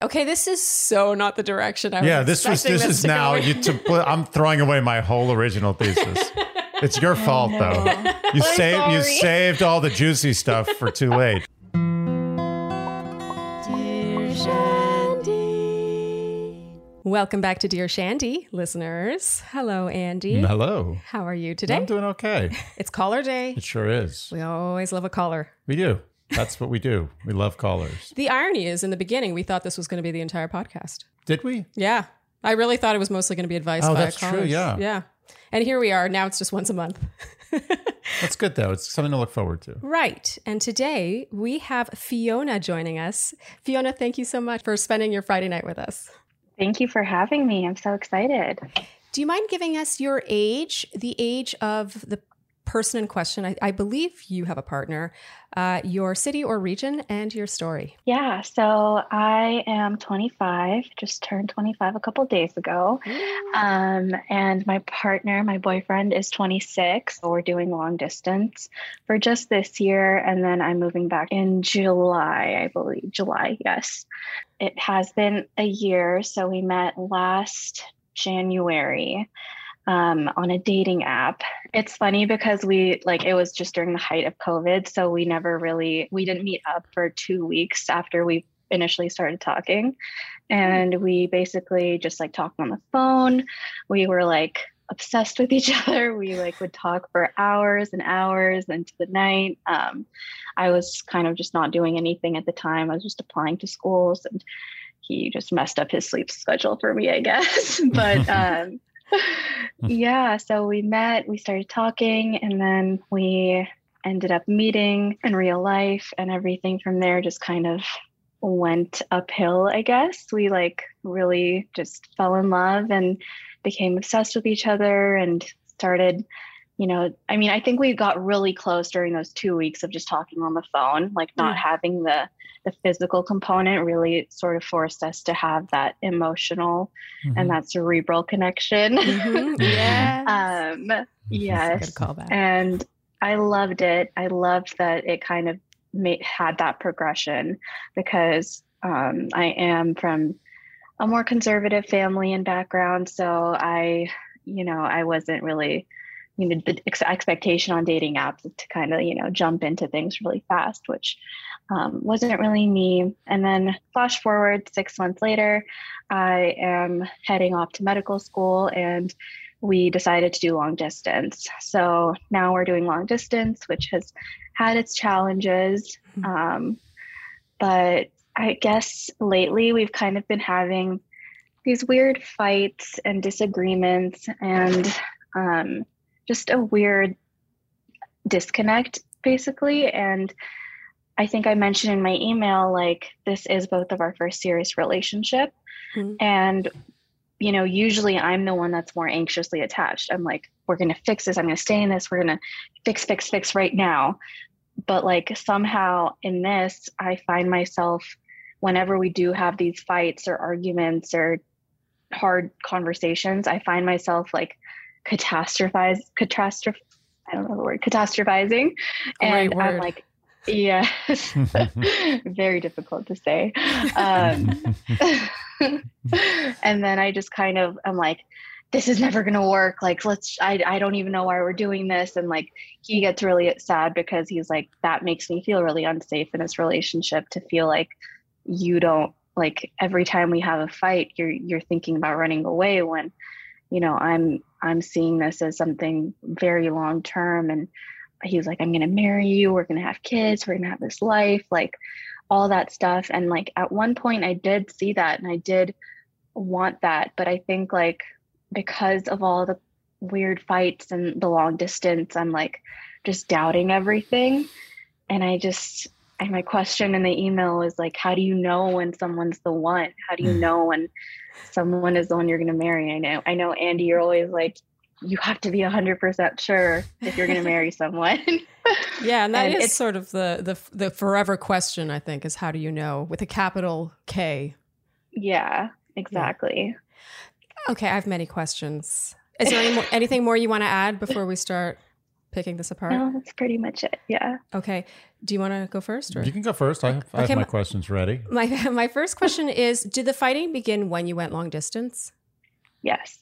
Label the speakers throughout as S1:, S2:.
S1: Okay, this is so not the direction I was.
S2: Yeah, this was
S1: expecting
S2: this is
S1: to
S2: now you to, I'm throwing away my whole original thesis. It's your fault though. You
S3: I'm
S2: saved you saved all the juicy stuff for too late. Dear Shandy.
S1: Welcome back to Dear Shandy, listeners. Hello, Andy.
S2: Hello.
S1: How are you today?
S2: I'm doing okay.
S1: It's caller day.
S2: It sure is.
S1: We always love a caller.
S2: We do. That's what we do. We love callers.
S1: The irony is, in the beginning, we thought this was going to be the entire podcast.
S2: Did we?
S1: Yeah, I really thought it was mostly going to be advice.
S2: Oh,
S1: via
S2: that's true, yeah.
S1: yeah. And here we are. Now it's just once a month.
S2: That's good though. It's something to look forward to.
S1: Right. And today we have Fiona joining us. Fiona, thank you so much for spending your Friday night with us.
S3: Thank you for having me. I'm so excited.
S1: Do you mind giving us your age, the age of the person in question? I, I believe you have a partner, uh, your city or region, and your story.
S3: Yeah, so I am 25, just turned 25 a couple days ago. Um, and my partner, my boyfriend, is 26. So we're doing long distance for just this year. And then I'm moving back in July, I believe. July, yes. It has been a year. So we met last January um, on a dating app. It's funny because we like it was just during the height of COVID. So we never really, we didn't meet up for two weeks after we initially started talking. And we basically just like talked on the phone. We were like obsessed with each other. We like would talk for hours and hours into the night. Um, I was kind of just not doing anything at the time. I was just applying to schools and he just messed up his sleep schedule for me, I guess. but um, yeah, so we met, we started talking, and then we ended up meeting in real life, and everything from there just kind of went uphill, I guess. We like really just fell in love and became obsessed with each other and started you know i mean i think we got really close during those two weeks of just talking on the phone like not
S1: Mm.
S3: having the the physical component really sort of forced us to have that emotional
S2: Mhm.
S3: and that cerebral connection
S1: Mhm. Yes.
S3: um yes
S1: a good callback.
S3: and i loved it i loved that it kind of made, had that progression because um, i am from a more conservative family and background so i you know i wasn't really you know the ex- expectation on dating apps to kind of you know jump into things really fast which um, wasn't really me and then flash forward six months later i am heading off to medical school and we decided to do long distance. So now we're doing long distance, which has had its challenges.
S1: Mhm.
S3: Um, but I guess lately we've kind of been having these weird fights and disagreements and um, just a weird disconnect, basically. And I think I mentioned in my email, like, this is both of our first serious relationship.
S1: Mhm.
S3: And you know, usually I'm the one that's more anxiously attached. I'm like, we're going to fix this. I'm going to stay in this. We're going to fix, fix, fix right now. But like somehow in this, I find myself whenever we do have these fights or arguments or hard conversations, I find myself like catastrophize, catastrophe. I don't know the word, catastrophizing. And I'm like, yeah very difficult to say. Um, and then I just kind of I'm like, this is never gonna work. Like, let's I I don't even know why we're doing this. And like he gets really sad because he's like, that makes me feel really unsafe in this relationship to feel like you don't like every time we have a fight, you're you're thinking about running away when, you know, I'm I'm seeing this as something very long term and he's like, I'm gonna marry you, we're gonna have kids, we're gonna have this life, like all that stuff. And like at one point I did see that and I did want that. But I think like because of all the weird fights and the long distance, I'm like just doubting everything. And I just and my question in the email was like, how do you know when someone's the one? How do you
S2: Mm.
S3: know when someone is the one you're gonna marry? I know I know Andy, you're always like, you have to be hundred percent sure if you're gonna marry someone.
S1: Yeah, and that is
S3: And it's-
S1: sort of the, the the forever question. I think is how do you know with a capital K?
S3: yeah, exactly.
S1: Okay, I have many questions. Is there any more, anything more you want to add before we start picking this apart?
S3: No, that's pretty much it. Yeah.
S1: Okay. Do you want to go first? Or?
S2: You can go first. I have, I have my
S1: my-
S2: questions ready.
S1: My my first question is: Did the fighting begin when you went long distance?
S3: Yes.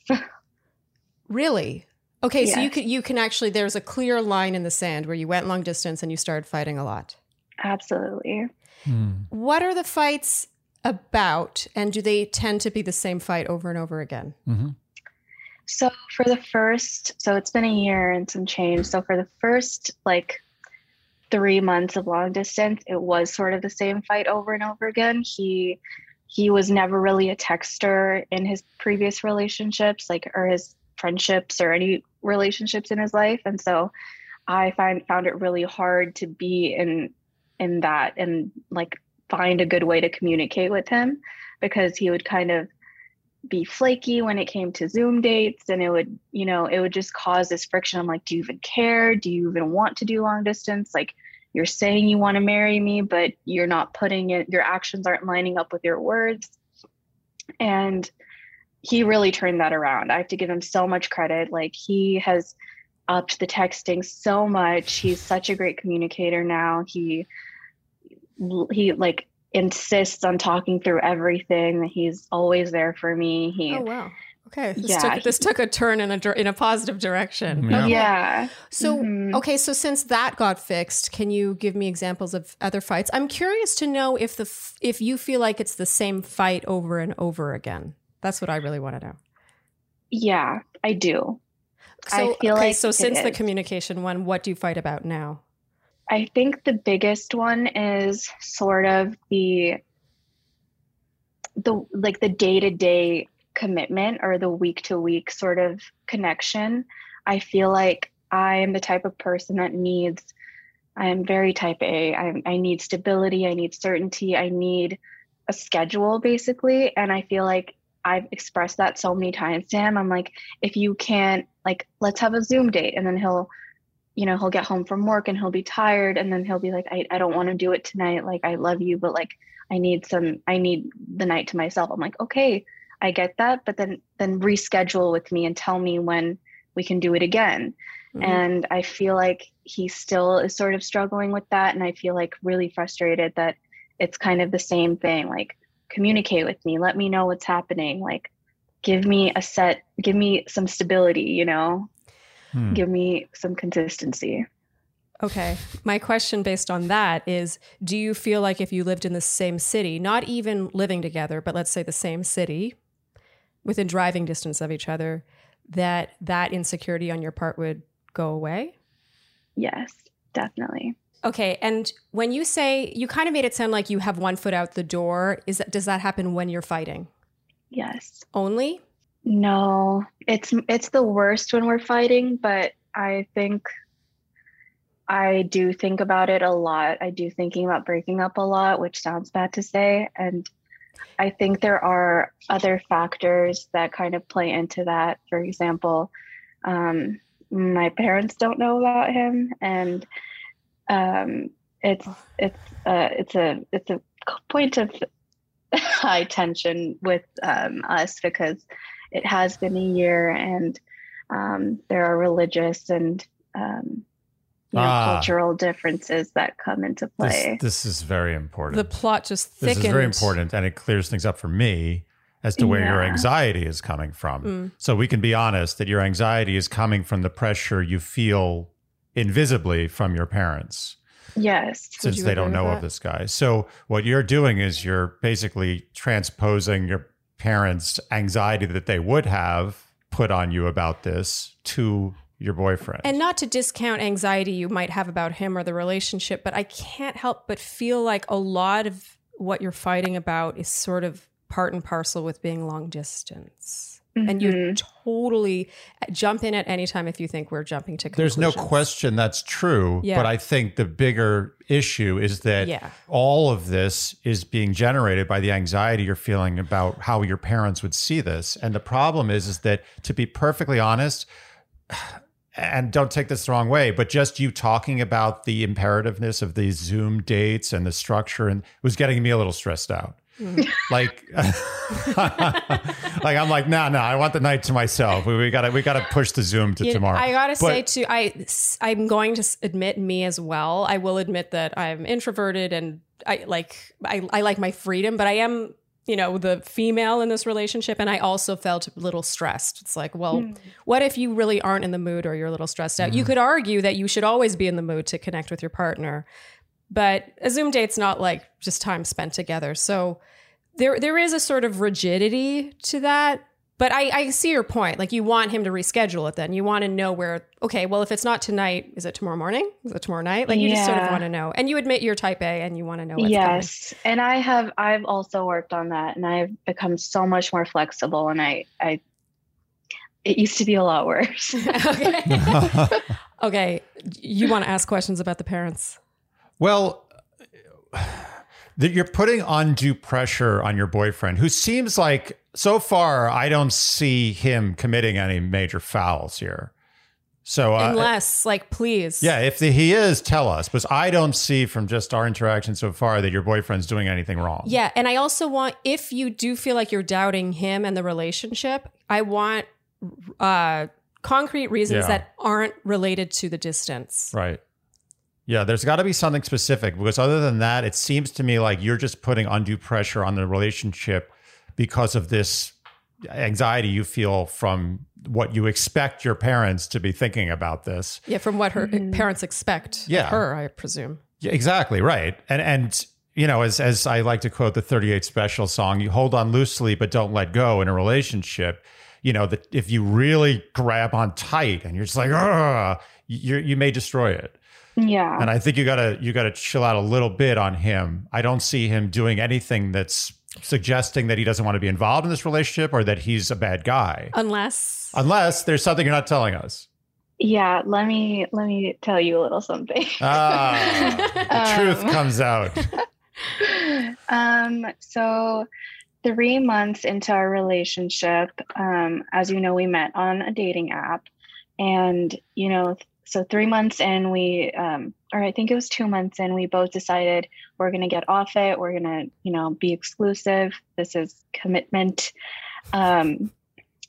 S1: Really? Okay, so you
S3: Yes.
S1: can you can actually there's a clear line in the sand where you went long distance and you started fighting a lot.
S3: Absolutely.
S2: Hmm.
S1: What are the fights about, and do they tend to be the same fight over and over again?
S2: hmm
S3: So for the first, so it's been a year and some change. So for the first like three months of long distance, it was sort of the same fight over and over again. He he was never really a texter in his previous relationships, like or his friendships or any relationships in his life, and so I find found it really hard to be in in that and like find a good way to communicate with him because he would kind of be flaky when it came to Zoom dates and it would, you know, it would just cause this friction. I'm like, do you even care? Do you even want to do long distance? Like you're saying you want to marry me, but you're not putting it, your actions aren't lining up with your words. And he really turned that around. I have to give him so much credit. Like he has upped the texting so much. He's such a great communicator now. He he like insists on talking through everything. He's always there for me. He
S1: Oh wow. Okay, this
S3: Yeah,
S1: took this took a turn in a in a positive direction.
S2: Yeah.
S1: Okay.
S3: yeah.
S1: So
S3: Mhm.
S1: okay, so since that got fixed, can you give me examples of other fights? I'm curious to know if the if you feel like it's the same fight over and over again. That's what I really want to know.
S3: Yeah, I do.
S1: So
S3: I feel
S1: okay,
S3: like
S1: so
S3: it
S1: since the communication one, what do you fight about now?
S3: I think the biggest one is sort of the the like the day-to-day commitment or the week-to-week sort of connection. I feel like I am the type of person that needs I am very type A. I, I need stability, I need certainty, I need a schedule basically, and I feel like I've expressed that so many times to him. I'm like, if you can't, like, let's have a Zoom date. And then he'll, you know, he'll get home from work and he'll be tired. And then he'll be like, I, I don't want to do it tonight. Like, I love you, but like, I need some, I need the night to myself. I'm like, okay, I get that. But then, then reschedule with me and tell me when we can do it again.
S1: Mhm.
S3: And I feel like he still is sort of struggling with that. And I feel like really frustrated that it's kind of the same thing. Like, communicate with me, let me know what's happening. Like, give me a set, give me some stability, you know,
S2: Hmm.
S3: give me some consistency.
S1: Okay. My question based on that is do you feel like if you lived in the same city, not even living together, but let's say the same city, within driving distance of each other, that that insecurity on your part would go away?
S3: Yes, definitely.
S1: Okay, and when you say you kind of made it sound like you have one foot out the door, is that does that happen when you're fighting?
S3: Yes.
S1: Only?
S3: No, it's it's the worst when we're fighting, but I think I do think about it a lot. I do thinking about breaking up a lot, which sounds bad to say, and I think there are other factors that kind of play into that. For example, um, my parents don't know about him, and um, it's it's uh, it's a it's a point of high tension with um, us because it has been a year and um, there are religious and um, you know,
S2: Ah.
S3: cultural differences that come into play.
S2: this is very important.
S1: The plot just
S2: thickens.
S1: this
S2: is very important, and it clears things up for me as to where your anxiety is coming from.
S1: Mm.
S2: So we can be honest that your anxiety is coming from the pressure you feel invisibly from your parents.
S3: yes.
S2: Since they don't know
S1: that?
S2: of this guy. So what you're doing is you're basically transposing your parents' anxiety that they would have put on you about this to your boyfriend.
S1: And not to discount anxiety you might have about him or the relationship, but I can't help but feel like a lot of what you're fighting about is sort of part and parcel with being long distance. And you
S3: Mhm.
S1: totally jump in at any time if you think we're jumping to conclusions.
S2: There's no question that's true,
S1: Yeah.
S2: but I think the bigger issue is that
S1: Yeah.
S2: all of this is being generated by the anxiety you're feeling about how your parents would see this. And the problem is is that to be perfectly honest, and don't take this the wrong way, but just you talking about the imperativeness of these Zoom dates and the structure and was getting me a little stressed out. like, like I'm like, nah, nah. I want the night to myself. We, we gotta, we gotta push the Zoom to
S1: You know,
S2: tomorrow.
S1: I gotta
S2: But-
S1: say too, I I'm going to admit me as well. I will admit that I'm introverted and I like I, I like my freedom, but I am you know the female in this relationship, and I also felt a little stressed. It's like, well,
S3: Hmm.
S1: what if you really aren't in the mood or you're a little stressed out? You
S2: Mm-hmm.
S1: could argue that you should always be in the mood to connect with your partner, but a Zoom date's not like just time spent together. So there there is a sort of rigidity to that. But I, I see your point. Like you want him to reschedule it then. You want to know where, okay, well, if it's not tonight, is it tomorrow morning? Is it tomorrow night? Like you just sort of want to know. And you admit you're type A and you want to know what's coming.
S3: yes and i have i've also worked on that and i've become so much more flexible and i i it used to be a lot worse
S1: okay. okay. You want to ask questions about the parents.
S2: Well, that you're putting undue pressure on your boyfriend, who seems like so far I don't see him committing any major fouls here. So, uh,
S1: Unless, like, please.
S2: yeah, if the, he is, tell us, because I don't see from just our interaction so far that your boyfriend's doing anything wrong.
S1: Yeah. And I also want, if you do feel like you're doubting him and the relationship, I want uh, concrete reasons
S2: Yeah.
S1: that aren't related to the distance.
S2: Right. Yeah, there's got to be something specific because other than that, it seems to me like you're just putting undue pressure on the relationship because of this anxiety you feel from what you expect your parents to be thinking about this.
S1: Yeah. From what her
S3: Mhm.
S1: parents expect of
S2: Yeah.
S1: her, I presume.
S2: Yeah, exactly, right. And and you know, as as I like to quote the 38 special song, you hold on loosely but don't let go in a relationship. You know, that if you really grab on tight and you're just like, "Ugh," you you may destroy it.
S3: Yeah
S2: And I think you gotta you gotta chill out a little bit on him. I don't see him doing anything that's suggesting that he doesn't want to be involved in this relationship or that he's a bad guy.
S1: Unless.
S2: Unless there's something you're not telling us.
S3: yeah let me let me tell you a little something
S2: Ah, the truth
S3: Um,
S2: comes out.
S3: um so three months into our relationship um as you know we met on a dating app and you know so three months in we um or i think it was two months in we both decided we're going to get off it. We're going to you know be exclusive. This is commitment. Um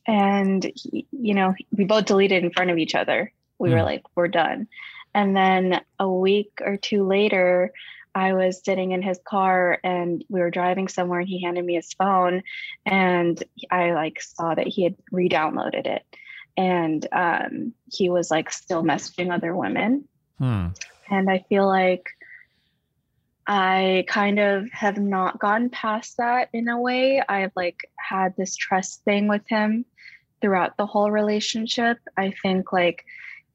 S3: and he- you know we both deleted in front of each other. We were
S2: Hmm.
S3: like we're done. And then a week or two later I was sitting in his car and we were driving somewhere and he handed me his phone and I like saw that he had re-downloaded it and um, he was like still messaging other women
S2: Hmm.
S3: and I feel like I kind of have not gotten past that in a way. I've like had this trust thing with him throughout the whole relationship. I think like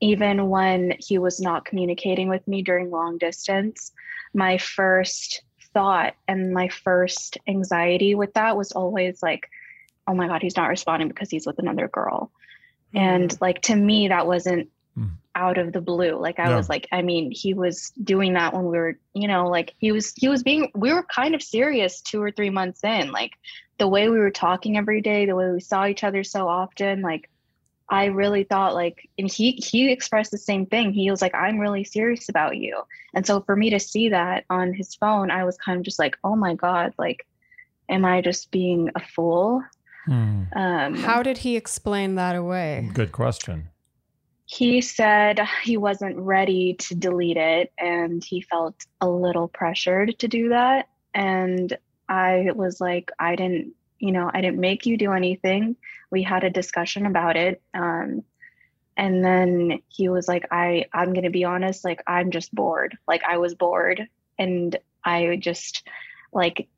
S3: even when he was not communicating with me during long distance, my first thought and my first anxiety with that was always like, oh my God, he's not responding because he's with another girl. And like to me, that wasn't
S2: Mm.
S3: out of the blue. Like I
S2: Yeah.
S3: was like, I mean, he was doing that when we were, you know, like he was he was being we were kind of serious two or three months in. Like the way we were talking every day, the way we saw each other so often, like I really thought like and he he expressed the same thing. He was like, I'm really serious about you. And so for me to see that on his phone, I was kind of just like, oh my God, like am I just being a fool?
S2: Hmm.
S3: Um
S1: How did he explain that away?
S2: Good question.
S3: he said he wasn't ready to delete it and he felt a little pressured to do that and i was like i didn't you know i didn't make you do anything we had a discussion about it um, and then he was like i i'm going to be honest like i'm just bored like i was bored and i just like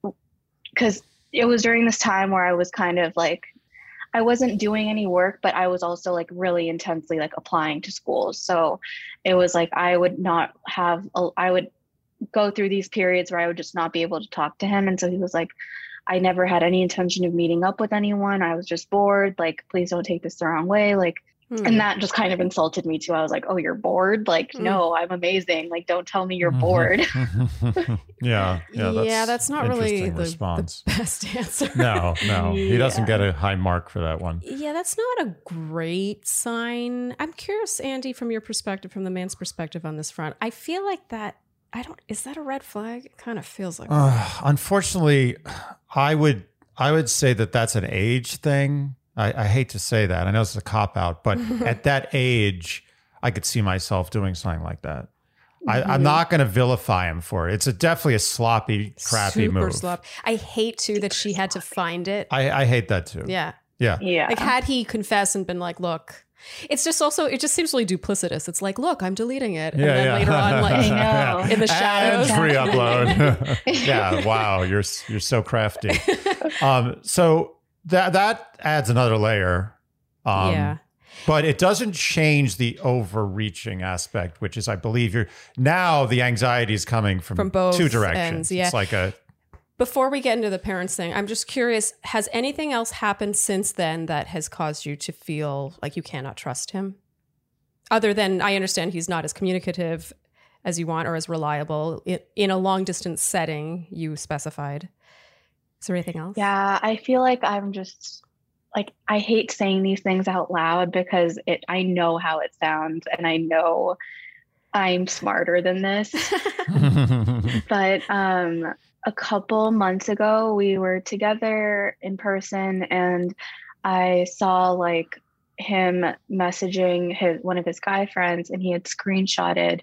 S3: because it was during this time where i was kind of like I wasn't doing any work, but I was also like really intensely like applying to schools. So it was like I would not have, a, I would go through these periods where I would just not be able to talk to him. And so he was like, I never had any intention of meeting up with anyone. I was just bored. Like, please don't take this the wrong way. Like,
S1: Hmm.
S3: and that just kind of insulted me too. I was like, oh, you're bored? Like,
S1: Mm.
S3: no, I'm amazing. Like, don't tell me you're
S2: Mhm.
S3: bored.
S2: yeah, yeah, that's,
S1: yeah, that's not really
S2: interesting
S1: the, the
S2: response.
S1: best answer.
S2: no, no, he doesn't
S3: Yeah.
S2: get a high mark for that one.
S1: Yeah, that's not a great sign. I'm curious, Andy, from your perspective, from the man's perspective on this front. I feel like that I don't. Is that a red flag? It kind of feels like.
S2: Uh, unfortunately, I would I would say that that's an age thing. I, I hate to say that. I know it's a cop out, but at that age, I could see myself doing something like that. I, I'm not going to vilify him for it. It's a, definitely a sloppy, crappy
S1: super
S2: move.
S1: slop. I hate too that she had to find it.
S2: I, I hate that too.
S1: yeah.
S2: Yeah.
S3: Yeah.
S1: Like had he confessed and been like, "Look," it's just also it just seems really duplicitous. It's like, "Look, I'm deleting it," and
S2: Yeah,
S1: then
S2: yeah.
S1: later on, like
S3: I know.
S1: in the shadows.
S2: And free upload. yeah. Wow. You're you're so crafty. Um, so that that adds another layer. Um,
S1: yeah,
S2: But it doesn't change the overreaching aspect, which is, I believe, you're now the anxiety is coming from,
S1: From both
S2: two directions.
S1: ends, yeah.
S2: It's like a
S1: Before we get into the parents thing, I'm just curious: has anything else happened since then that has caused you to feel like you cannot trust him? Other than I understand he's not as communicative as you want or as reliable in, in a long distance setting. You specified. Is there anything else?
S3: Yeah, I feel like I'm just like I hate saying these things out loud because it I know how it sounds and I know I'm smarter than this. but um a couple months ago we were together in person and I saw like him messaging his one of his guy friends and he had screenshotted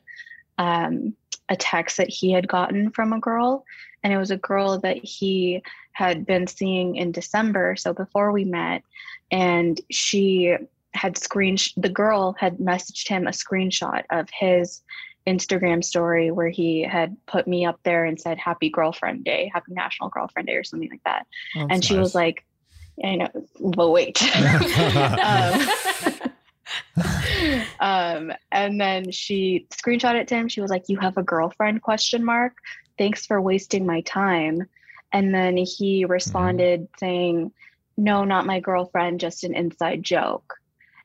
S3: um a text that he had gotten from a girl and it was a girl that he had been seeing in December so before we met and she had screen the girl had messaged him a screenshot of his Instagram story where he had put me up there and said happy girlfriend day happy national girlfriend day or something like that and she was like I know but wait um, um, and then she screenshot it to him. She was like, "You have a girlfriend?" Question mark. Thanks for wasting my time. And then he mm-hmm. responded saying, "No, not my girlfriend. Just an inside joke."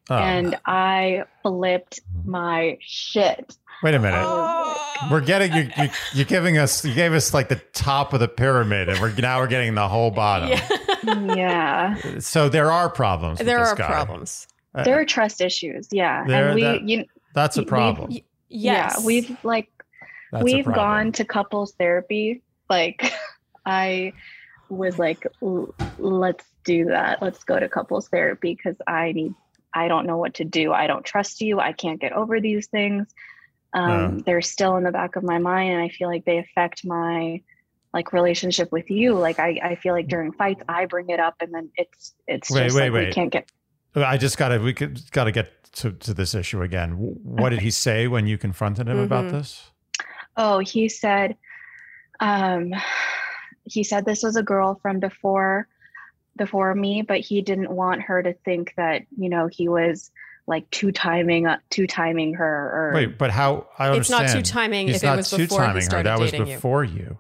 S2: Oh,
S3: And I flipped mm-hmm. my shit.
S2: wait a minute.
S1: Oh.
S2: We're getting you, you. You're giving us. You gave us like the top of the pyramid, and we're now we're getting the whole bottom.
S1: Yeah.
S3: yeah,
S2: So there are problems. with
S1: there
S2: this
S1: are
S2: guy.
S1: problems.
S2: Uh,
S3: there are trust issues. Yeah,
S2: There-
S3: and we,
S2: that-
S3: you,
S2: That's a
S3: we've-
S2: problem.
S1: Yes.
S3: yeah, we've like
S2: That's
S3: we've gone to couples therapy like i was like let's do that let's go to couples therapy because i need i don't know what to do i don't trust you i can't get over these things um, they're still in the back of my mind and i feel like they affect my like relationship with you like i, I feel like during fights i bring it up and then it's it's
S2: Wait,
S3: just
S2: wait,
S3: like we can't get
S2: I just gotta. We could gotta get to, to this issue again. What did he say when you confronted him about
S1: Mhm.
S2: this?
S3: Oh, he said, um, he said this was a girl from before, before me, but he didn't want her to think that you know he was like two timing, uh, two timing her. Or
S2: Wait, but how? I
S1: it's not
S2: understand.
S1: two timing
S2: He's
S1: if it
S2: not
S1: was
S2: two
S1: before he
S2: timing her.
S1: started
S2: That was
S1: dating you.
S2: before you.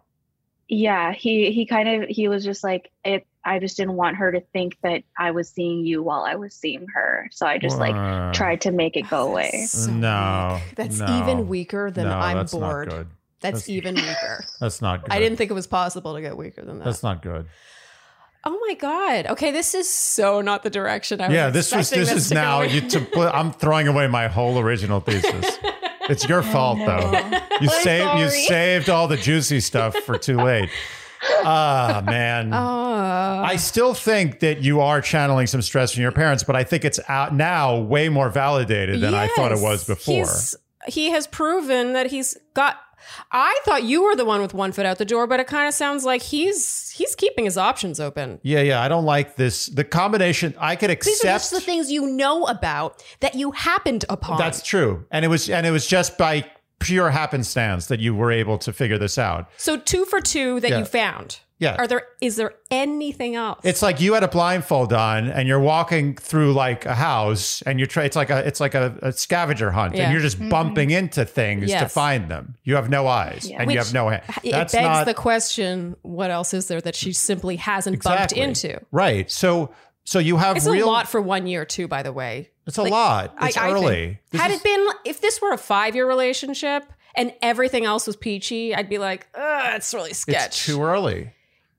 S3: yeah, he he kind of he was just like it. I just didn't want her to think that I was seeing you while I was seeing her, so I just like
S2: Uh,
S3: tried to make it go away.
S1: So
S2: No,
S1: weak. That's
S2: no.
S1: even weaker than
S2: no,
S1: I'm
S2: that's
S1: bored. That's,
S2: That's-
S1: even weaker.
S2: That's not good.
S1: I didn't think it was possible to get weaker than that.
S2: That's not good.
S1: oh my god. Okay, this is so not the direction I was.
S2: yeah, this was.
S1: expecting
S2: This is now. You to put. I'm throwing away my whole original thesis. It's your fault though. You
S3: I'm
S2: saved. You saved all the juicy stuff for too late. Ah man.
S1: Oh.
S2: I still think that you are channeling some stress from your parents, but I think it's out now way more validated than I thought it was before.
S1: He's- he has proven that he's got. I thought you were the one with one foot out the door, but it kind of sounds like he's he's keeping his options open.
S2: yeah, yeah. I don't like this. The combination. I could accept.
S1: These are just the things you know about that you happened upon.
S2: That's true, and it was and it was just by pure happenstance that you were able to figure this out.
S1: so two for two that
S2: Yeah.
S1: you found.
S2: Yeah.
S1: Are there is there anything else?
S2: It's like you had a blindfold on and you're walking through like a house and you're trying it's like a it's like a, a scavenger hunt
S1: Yeah.
S2: and you're just mm-hmm. bumping into things to find them. You have no eyes
S3: Yeah.
S2: and you have no hand.
S1: it
S2: That's
S1: begs
S2: not
S1: the question: What else is there that she simply hasn't
S2: exactly
S1: bumped into?
S2: right. So so you have
S1: It's
S2: real
S1: a lot for one year, too. By the way,
S2: It's a
S1: Like,
S2: lot.
S1: I-
S2: It's
S1: I think-
S2: early. This
S1: Had
S2: is-
S1: it been if this were a five year relationship and everything else was peachy, I'd be like, Ugh, it's really sketch.
S2: it's too early.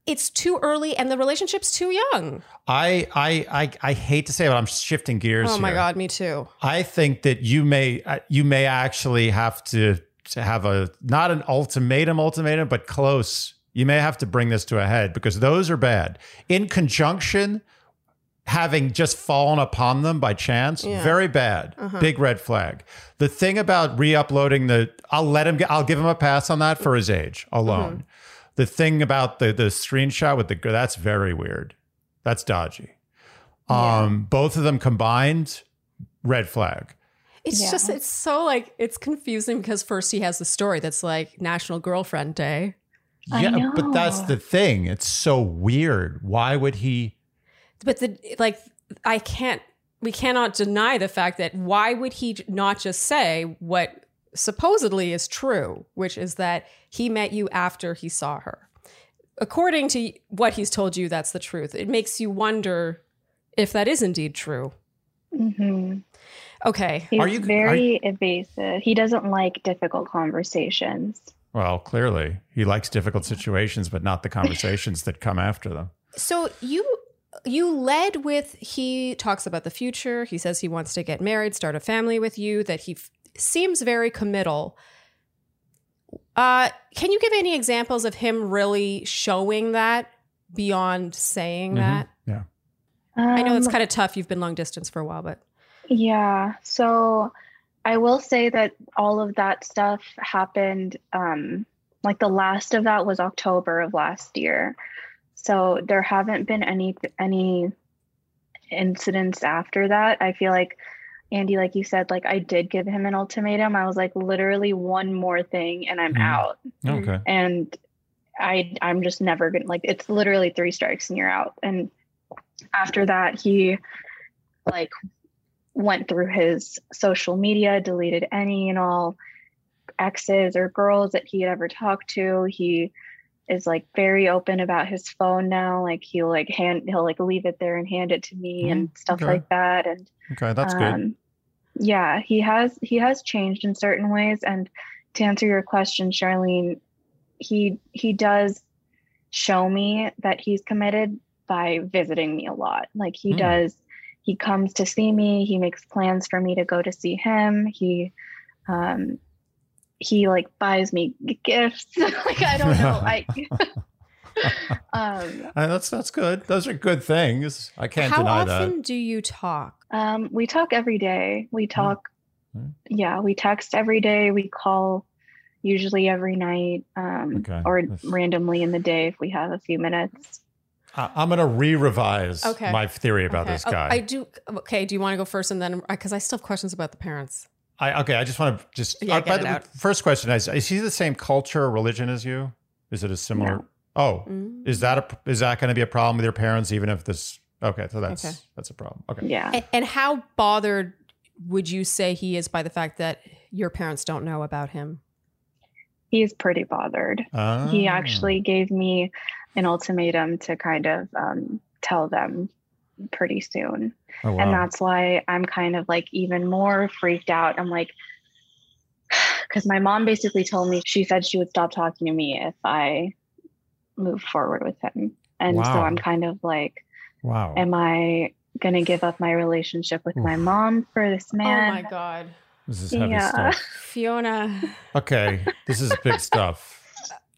S1: It's too early, and the relationship's too young.
S2: I I I, I hate to say it, but I'm shifting gears.
S1: Oh my
S2: here.
S1: god, me too.
S2: I think that you may uh, you may actually have to to have a not an ultimatum ultimatum but close you may have to bring this to a head because those are bad in conjunction having just fallen upon them by chance
S1: Yeah.
S2: very bad big red flag the thing about re-uploading the i'll let him i'll give him a pass on that for his age alone the thing about the the screenshot with the girl, that's very weird. That's dodgy. Um both of them combined red flag.
S1: It's
S3: Yeah.
S1: just it's so like it's confusing because first he has the story that's like National Girlfriend Day.
S2: Yeah but that's the thing. It's so weird. Why would he
S1: But the like I can't we cannot deny the fact that why would he not just say what supposedly is true, which is that he met you after he saw her. According to what he's told you, that's the truth. It makes you wonder if that is indeed true.
S3: hmm
S1: Okay.
S3: He's
S2: Are you- are
S3: very evasive. He doesn't like difficult conversations.
S2: well clearly he likes difficult situations but not the conversations that come after them
S1: So you you led with he talks about the future. He says he wants to get married, start a family with you. That he f- seems very committal. Uh, can you give any examples of him really showing that beyond saying
S2: Mhm.
S1: that?
S2: yeah
S1: I know it's
S3: Um,
S1: kind of tough. You've been long distance for a while, but
S3: Yeah. So I will say that all of that stuff happened um like the last of that was October of last year. So there haven't been any any incidents after that. I feel like Andy like you said like I did give him an ultimatum. I was like literally one more thing and I'm
S2: Mhm.
S3: out.
S2: Okay
S3: and I I'm just never gonna like it's literally three strikes and you're out. And after that, he like went through his social media, deleted any and all exes or girls that he had ever talked to. He is like very open about his phone now. Like he'll like hand he'll like leave it there and hand it to me and stuff
S2: okay.
S3: like that. And
S2: okay that's good
S3: um, Yeah, he has he has changed in certain ways. And to answer your question, Sharleen, he he does show me that he's committed by visiting me a lot. Like he
S2: Hmm.
S3: does, he comes to see me. He makes plans for me to go to see him. He um he like buys me gifts. like I don't know. I um
S2: that's that's good those are good things i can't
S1: how
S2: deny
S1: often
S2: that often
S1: do you talk?
S3: Um, we talk every day. We talk,
S2: Mm.
S3: yeah, we text every day. We call usually every night, um,
S2: Okay.
S3: or
S2: That's-
S3: randomly in the day if we have a few minutes.
S2: I- i'm gonna re-revise
S1: Okay.
S2: my theory about
S1: Okay.
S2: this
S1: Oh,
S2: guy
S1: I do. Okay. Do you want to go first and then because I still have questions about the parents?
S2: I okay. I just want to just.
S1: Yeah,
S2: uh,
S1: get
S2: by
S1: it
S2: the
S1: out.
S2: first question is: Is he the same culture or religion as you? Is it a similar?
S3: No.
S2: Oh,
S1: Mm.
S2: is that a is that going to be a problem with your parents? Even if this. Okay, so that's
S1: Okay.
S2: that's a problem. Okay.
S3: Yeah.
S1: And, and how bothered would you say he is by the fact that your parents don't know about him?
S3: He's pretty bothered.
S2: Ah.
S3: He actually gave me an ultimatum to kind of um, tell them pretty soon.
S2: Oh, wow.
S3: And that's why I'm kind of like even more freaked out. I'm like, because my mom basically told me she said she would stop talking to me if I moved forward with him. And so I'm kind of like,
S2: wow.
S3: am I going to give up my relationship with my mom for this man?
S1: Oh my god,
S2: this is heavy
S3: yeah.
S2: stuff.
S1: Fiona,
S2: Okay, this is big stuff.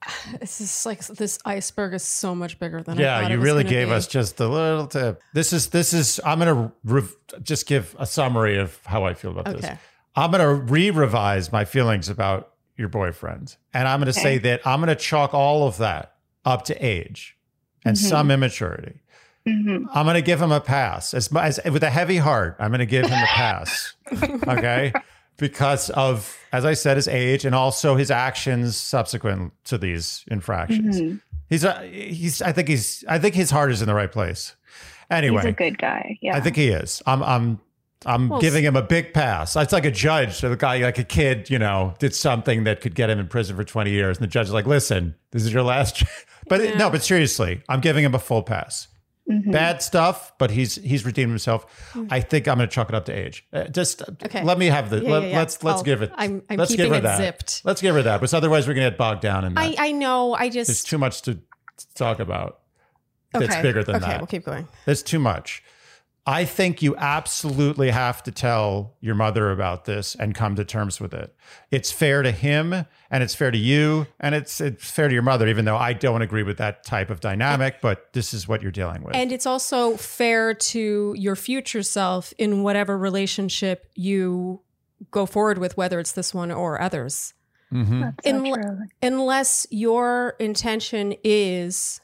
S1: this is like this iceberg is so much bigger than I
S2: yeah, you really gave
S1: be.
S2: us just a little tip. This is this is. I'm gonna rev- just give a summary of how I feel about this. I'm going to re revise my feelings about your boyfriend. And I'm going to say that I'm going to chalk all of that up to age and
S3: Mhm.
S2: some immaturity.
S3: Mhm.
S2: I'm going to give him a pass. As, as with a heavy heart, I'm going to give him a pass. okay? Because of, as I said, his age and also his actions subsequent to these infractions.
S3: Mhm.
S2: He's, a, he's, I think he's, I think his heart is in the right place. Anyway.
S3: He's a good guy. Yeah.
S2: I think he is. I'm I'm I'm
S1: Well,
S2: giving him a big pass. It's like a judge, so the guy like a kid, you know, did something that could get him in prison for 20 years, and the judge is like, "Listen, this is your last." But
S1: Yeah.
S2: no, but seriously, I'm giving him a full pass.
S3: Mhm.
S2: Bad stuff, but he's he's redeemed himself. I think I'm going to chalk it up to age. Uh, just uh,
S1: Okay.
S2: let me have the
S1: Yeah,
S2: let,
S1: yeah, yeah.
S2: let's let's give it.
S1: I'm, I'm
S2: let's
S1: keeping
S2: give her
S1: it
S2: that.
S1: zipped.
S2: Let's give her that, because otherwise we're going to get bogged down in that.
S1: I, I know. I
S2: There's
S1: just
S2: too much to talk about.
S1: okay.
S2: That's bigger than
S1: okay,
S2: that.
S1: we'll keep going.
S2: That's too much. I think you absolutely have to tell your mother about this and come to terms with it. It's fair to him and it's fair to you and it's it's fair to your mother, even though I don't agree with that type of dynamic, but this is what you're dealing with.
S1: And it's also fair to your future self in whatever relationship you go forward with, whether it's this one or others.
S2: Mhm.
S3: That's so
S1: Inle-
S3: true.
S1: Unless your intention is,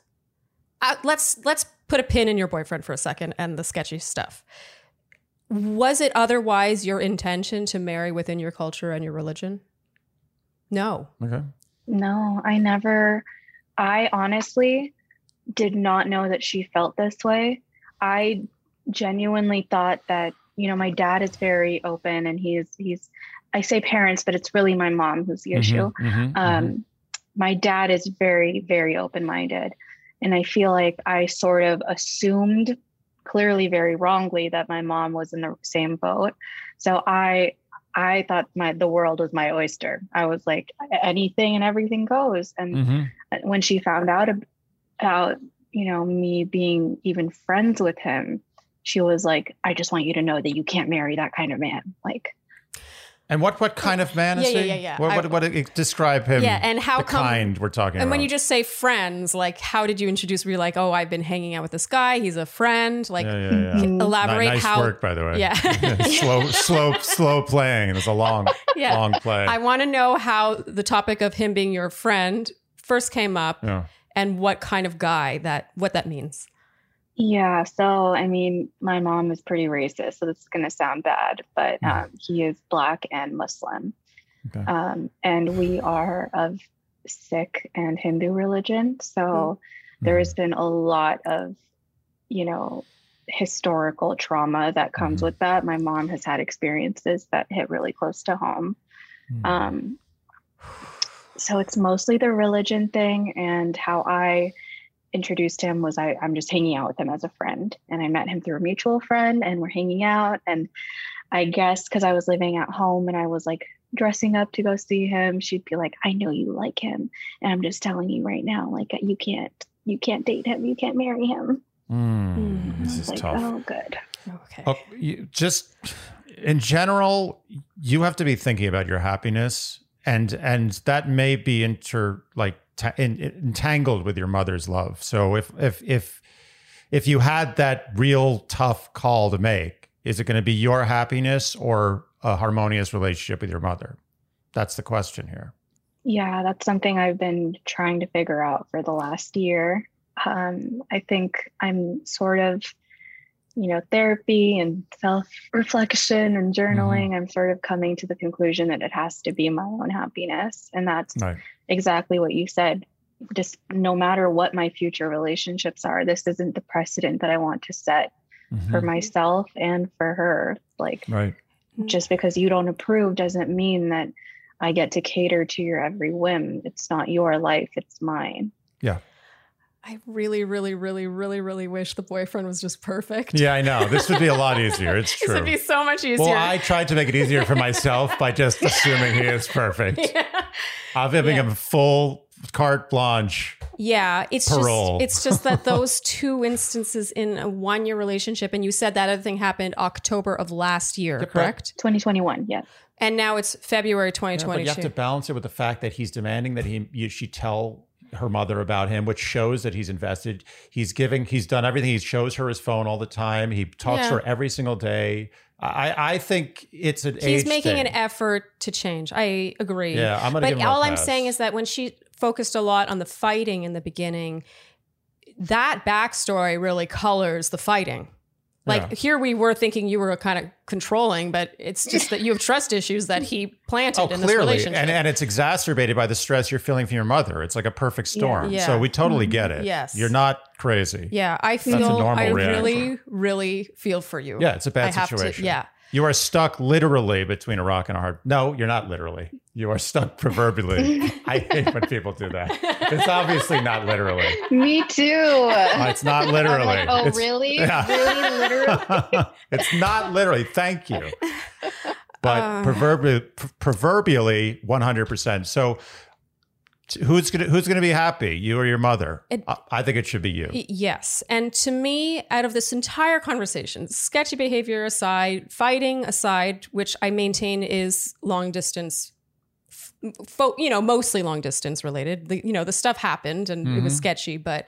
S1: uh, let's let's put a pin in your boyfriend for a second and the sketchy stuff. Was it otherwise your intention to marry within your culture and your religion? No.
S2: Okay.
S3: No, I never, I honestly did not know that she felt this way. I genuinely thought that, you know, my dad is very open and he's, he's, I say parents, but it's really my mom who's the issue.
S2: Mhm, mhm, mhm.
S3: Um, my dad is very, very open minded. And I feel like I sort of assumed, clearly very wrongly, that my mom was in the same boat. So I, I thought my the world was my oyster. I was like anything and everything goes. And
S2: Mhm.
S3: when she found out about you know me being even friends with him, she was like, "I just want you to know that you can't marry that kind of man." Like,
S2: And what what kind of man is
S1: Yeah, yeah,
S2: he?
S1: yeah, yeah.
S2: What,
S1: I-
S2: what, what, uh, describe him?
S1: Yeah, and how come-
S2: kind we're talking
S1: And
S2: about?
S1: when you just say friends, like how did you introduce? Were you like, oh, I've been hanging out with this guy. He's a friend. Like,
S2: yeah, yeah, yeah.
S1: Elaborate
S2: nice
S1: how.
S2: work, by the way.
S1: Yeah.
S2: slow, slow, slow playing. It's a long,
S1: Yeah.
S2: long play.
S1: I want to know how the topic of him being your friend first came up,
S2: yeah.
S1: and what kind of guy that what that means.
S3: Yeah. So I mean, my mom is pretty racist, so this is going to sound bad, but
S2: Mm.
S3: um, he is black and Muslim,
S2: Okay.
S3: um, and we are of Sikh and Hindu religion. So there has been a lot of, you know, historical trauma that comes
S2: Mhm.
S3: with that. My mom has had experiences that hit really close to home.
S2: Mhm.
S3: Um, so it's mostly the religion thing and how I introduced him was I, I'm just hanging out with him as a friend. And I met him through a mutual friend and we're hanging out. And I guess because I was living at home and I was like dressing up to go see him, she'd be like, I know you like him. And I'm just telling you right now, like you can't you can't date him, you can't marry him.
S2: Mm,
S1: Mm.
S2: This is
S3: like,
S2: tough.
S3: oh good.
S1: Okay.
S2: Oh, you, just in general, you have to be thinking about your happiness, and and that may be inter like ta- in, entangled with your mother's love. So if if if if you had that real tough call to make, is it going to be your happiness or a harmonious relationship with your mother? That's the question here.
S3: Yeah, that's something I've been trying to figure out for the last year. Um, I think I'm sort of, you know, therapy and self reflection and journaling. I'm sort of coming to the conclusion that it has to be my own happiness. And that's
S2: Right.
S3: exactly what you said. Just no matter what my future relationships are, this isn't the precedent that I want to set for
S2: Mhm.
S3: myself and for her. Like,
S2: Right.
S3: just because you don't approve doesn't mean that I get to cater to your every whim. It's not your life, it's mine.
S1: I really, really, really, really, really wish the boyfriend was just perfect.
S2: Yeah, I know. This would be a lot easier. It's
S1: This
S2: true.
S1: would be so much easier.
S2: Well, I tried to make it easier for myself by just assuming he is perfect.
S1: yeah.
S2: I'm giving
S1: Yeah.
S2: him full carte blanche.
S1: Yeah, it's
S2: Parole.
S1: just it's just that those two instances in a one year relationship, and you said that other thing happened October of last year,
S2: Correct.
S1: correct?
S3: 2021, yes.
S1: And now it's February
S2: Yeah, but you have to balance it with the fact that he's demanding that he you, she tell her mother about him, which shows that he's invested. He's giving. He's done everything. He shows her his phone all the time. He talks
S1: Yeah.
S2: to her every single day. I I think it's an
S1: He's making
S2: thing.
S1: an effort to change. I agree.
S2: Yeah, I'm gonna
S1: But
S2: give him a
S1: all I'm saying is that when she focused a lot on the fighting in the beginning, that backstory really colors the fighting. Like
S2: Yeah.
S1: here we were thinking you were kind of controlling, but it's just that you have trust issues that he planted
S2: Oh,
S1: in this
S2: clearly,
S1: relationship.
S2: and and it's exacerbated by the stress you're feeling from your mother. It's like a perfect storm.
S1: Yeah.
S2: So we totally get mm-hmm. it.
S1: Yes.
S2: you're not crazy.
S1: yeah, I
S2: a
S1: feel
S2: normal
S1: I
S2: reaction.
S1: really, really feel for you.
S2: Yeah, it's a bad
S1: I have to-
S2: situation.
S1: yeah.
S2: You are stuck literally between a rock and a hard. No, you're not literally. You are stuck proverbially. I hate when people do that. It's obviously not literally.
S3: Me too.
S2: It's not literally.
S3: Like, oh,
S2: It's-
S3: really?
S2: Yeah.
S3: Really? Literally?
S2: it's not literally. Thank you. But
S1: Uh.
S2: proverbially, proverbially, 100%. So Who's gonna Who's gonna be happy? You or your mother?
S1: It-
S2: I, think it should be you.
S1: Yes. And to me, out of this entire conversation, sketchy behavior aside, fighting aside, which I maintain is long distance, f- fo- you know, mostly long distance related. The, you know, the stuff happened and it was
S2: Mhm.
S1: sketchy, but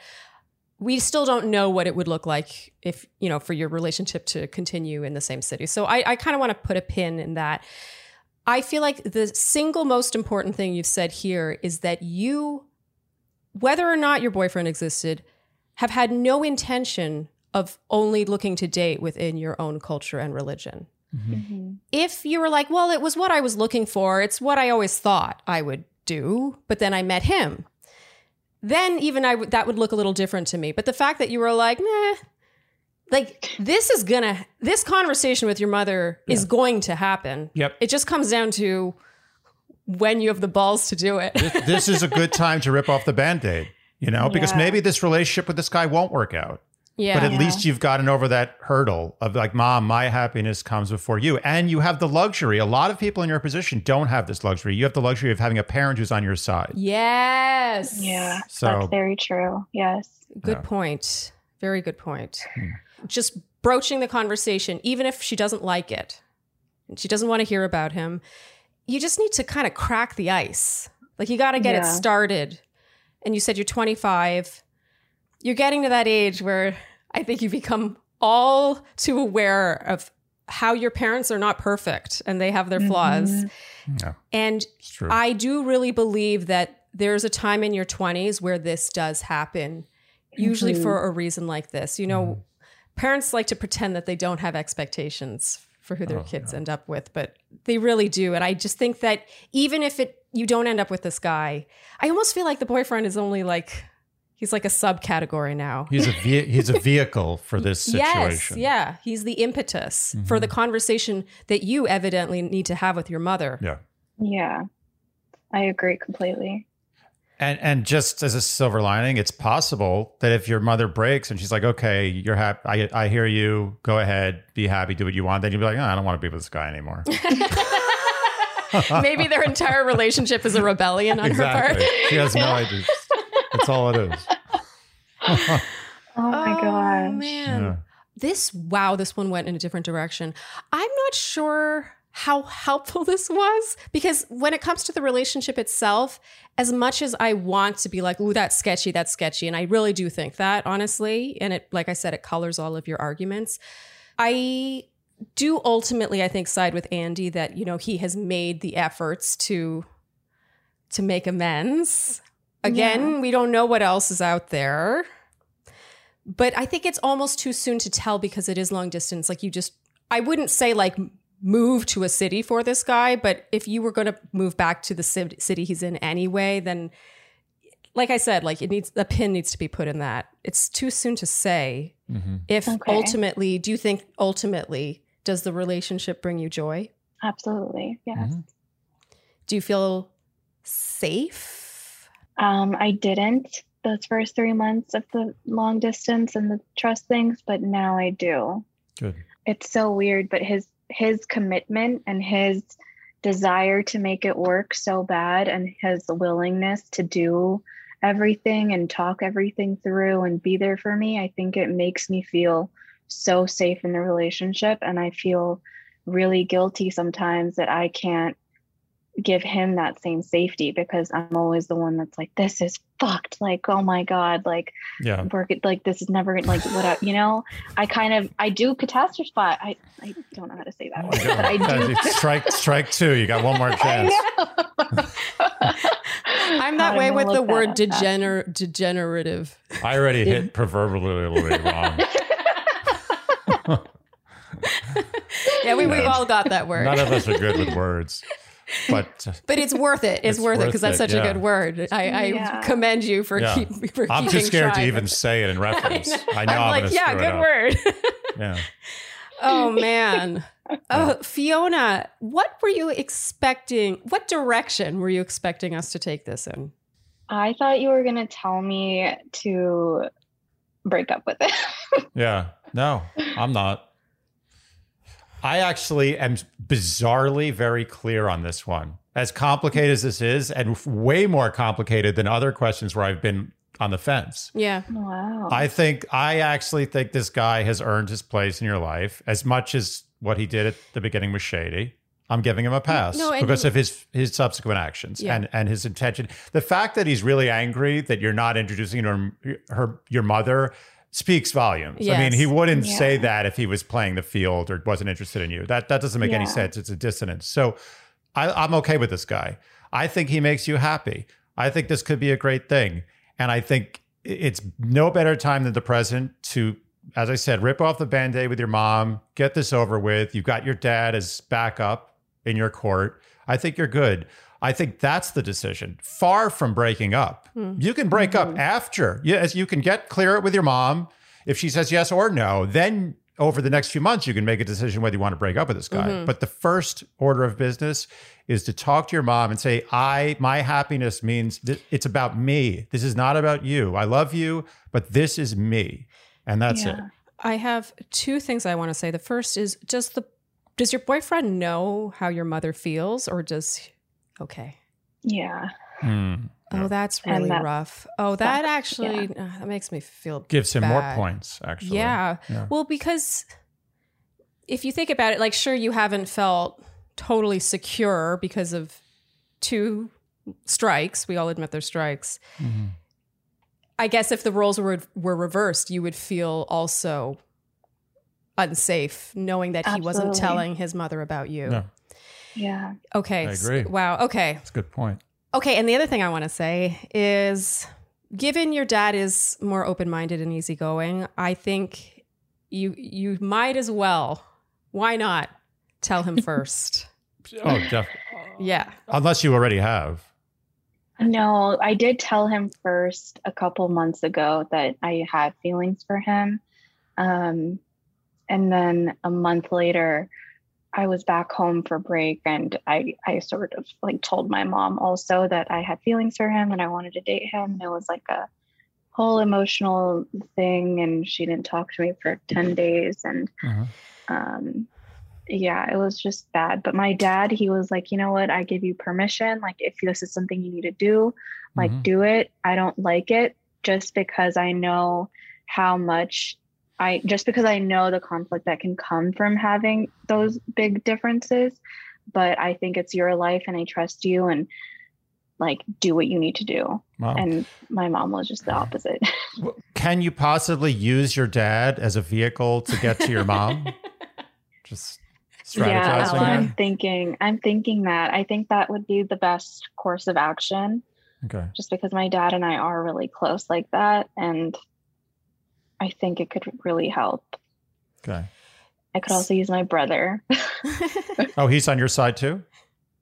S1: we still don't know what it would look like if, you know, for your relationship to continue in the same city. So I, I kind of want to put a pin in that. I feel like the single most important thing you've said here is that you, whether or not your boyfriend existed, have had no intention of only looking to date within your own culture and religion.
S3: Mhm.
S1: If you were like, well, it was what I was looking for, it's what I always thought I would do, but then I met him, then even I that would look a little different to me. But the fact that you were like, nah, like this is gonna this conversation with your mother is going to happen.
S2: Yep.
S1: It just comes down to when you have the balls to do it.
S2: this, this is a good time to rip off the band-aid you know because
S3: Yeah.
S2: maybe this relationship with this guy won't work out
S1: yeah.
S2: but at
S3: Yeah.
S2: least you've gotten over that hurdle of like mom my happiness comes before you and you have the luxury a lot of people in your position don't have this luxury you have the luxury of having a parent who's on your side
S1: yes.
S3: Yeah,
S2: So-
S3: that's very true. Yes.
S1: Good
S2: Yeah.
S1: point. Very good point.
S2: Hmm.
S1: Just broaching the conversation, even if she doesn't like it and she doesn't want to hear about him, you just need to kind of crack the ice. Like you got to get it started. And you said you're 25. You're getting to that age where I think you become all too aware of how your parents are not perfect and they have their flaws.
S3: Mhm.
S2: yeah
S1: And I do really believe that there's a time in your 20s where this does happen, usually
S3: Mhm.
S1: for a reason like this. You know,
S2: Mm-hmm.
S1: Parents like to pretend that they don't have expectations for who their
S2: Oh,
S1: kids
S2: yeah.
S1: end up with, but they really do. And I just think that even if it you don't end up with this guy, I almost feel like the boyfriend is only like he's like a subcategory now.
S2: he's a ve- he's a vehicle for this situation
S1: Yes, yeah, he's the impetus for mm-hmm. the conversation that you evidently need to have with your mother.
S2: yeah
S3: Yeah, I agree completely.
S2: And and just as a silver lining, it's possible that if your mother breaks and she's like, "Okay, you're happy. I I hear you. Go ahead, be happy, do what you want." Then you'd be like, oh, "I don't want to be with this guy anymore."
S1: Maybe their entire relationship is a rebellion on her part.
S2: She has no idea. That's all it is.
S3: Oh my
S1: Oh, man.
S2: Yeah.
S1: This wow, this one went in a different direction. I'm not sure how helpful this was because when it comes to the relationship itself, as much as I want to be like, "Ooh, that's sketchy, that's sketchy," and I really do think that honestly, and it like I said, it colors all of your arguments. I do ultimately, I think, side with Andy that you know he has made the efforts to to make amends. Again, we don't know what else is out there. But I think it's almost too soon to tell because it is long distance. Like you just, I wouldn't say like move to a city for this guy, but if you were going to move back to the city he's in anyway, then like I said, like it needs a pin needs to be put in that. It's too soon to say
S2: Mhm.
S1: if
S3: Okay.
S1: ultimately, do you think ultimately does the relationship bring you joy?
S3: Absolutely. Yes.
S2: Mhm.
S1: Do you feel safe?
S3: Um, I didn't those first three months of the long distance and the trust things, but now I do.
S2: Good.
S3: It's so weird, but his his commitment and his desire to make it work so bad and his willingness to do everything and talk everything through and be there for me, I think it makes me feel so safe in the relationship. And I feel really guilty sometimes that I can't give him that same safety because I'm always the one that's like, this is fucked. Like, oh my God, like
S2: Yeah.
S3: work it like this is never like what I, you know, I kind of I do catastrophe I I don't know how to say that oh word, but I do
S2: strike strike two. You got one more chance.
S1: I'm that
S3: God,
S1: way
S3: gonna
S1: with the word degener- degenerative.
S2: I already hit proverbially wrong.
S1: Yeah, we, we've all got that word.
S2: None of us are good with words, but
S1: But it's worth it. It's,
S2: It's
S1: worth it because that's such
S2: yeah.
S1: a good word. I, I
S3: Yeah.
S1: commend you for,
S2: Yeah.
S1: keep, for
S2: I'm too scared to even say it in reference. I, know
S1: I'm
S2: I'm,
S1: like, yeah, good word.
S2: Yeah.
S1: oh man. Uh, Fiona, what were you expecting? What direction were you expecting us to take this in?
S3: I thought you were gonna tell me to break up with it.
S2: Yeah. No, I'm not. I actually am bizarrely very clear on this one. as complicated as this is, and way more complicated than other questions where I've been on the fence.
S1: Yeah.
S3: Wow.
S2: I think I actually think this guy has earned his place in your life as much as what he did at the beginning was shady. I'm giving him a pass
S1: No,
S2: because
S1: you-
S2: of his his subsequent actions
S1: Yeah.
S2: and and his intention. The fact that he's really angry that you're not introducing her, her your mother speaks volumes. I mean, he wouldn't
S3: Yeah.
S2: say that if he was playing the field or wasn't interested in you. That that doesn't make any sense. It's a dissonance. So I, I'm okay with this guy. I think he makes you happy. I think this could be a great thing. And I think it's no better time than the present to, as I said, rip off the band aid with your mom, get this over with. You've got your dad as backup in your court. I think you're good. I think that's the decision. Far from breaking up. Hmm. You can break up mm-hmm. after. Yes, you can get clear it with your mom. If she says yes or no, then over the next few months, you can make a decision whether you want to break up with this guy. Mm-hmm. But the first order of business is to talk to your mom and say, "I, my happiness means th- it's about me. This is not about you. I love you, but this is me, and that's it."
S1: I have two things I want to say. The first is just the does your boyfriend know how your mother feels or does okay.
S3: Yeah.
S2: Hmm.
S1: Oh, that's really
S3: that
S1: rough. Oh, that
S3: sucks,
S1: actually uh, that makes me feel
S2: Gives him more points, actually.
S1: Yeah.
S2: Yeah.
S1: Well, because if you think about it, like, sure, you haven't felt totally secure because of two strikes. We all admit they're strikes.
S2: Mhm.
S1: I guess if the roles were were reversed, you would feel also unsafe knowing that he wasn't telling his mother about you.
S2: No,
S3: Yeah.
S1: Okay.
S2: I
S1: s-
S2: agree.
S1: Wow. Okay.
S2: that's a good point.
S1: Okay, and the other thing I want to say is given your dad is more open-minded and easygoing, I think you you might as well why not tell him first?
S2: Oh, def-
S1: yeah.
S2: unless you already have.
S3: No, I did tell him first a couple months ago that I had feelings for him. Um, and then a month later, I was back home for break and I, I sort of like told my mom also that I had feelings for him and I wanted to date him. And it was like a whole emotional thing. And she didn't talk to me for 10 days. And
S2: Mhm.
S3: um, yeah, it was just bad. But my dad, he was like, you know what? I give you permission. Like, if this is something you need to do, like,
S2: Mhm.
S3: do it. I don't like it just because I know how much I, just because I know the conflict that can come from having those big differences. But I think it's your life and I trust you and like, do what you need to do.
S2: Wow.
S3: And my mom was just the opposite.
S2: Can you possibly use your dad as a vehicle to get to your mom? Just strategizing.
S3: Yeah? I'm thinking. I'm thinking that I think that would be the best course of action
S2: Okay.
S3: just because my dad and I are really close like that. And I think it could really help.
S2: Okay.
S3: I could also use my brother.
S2: Oh, he's on your side too?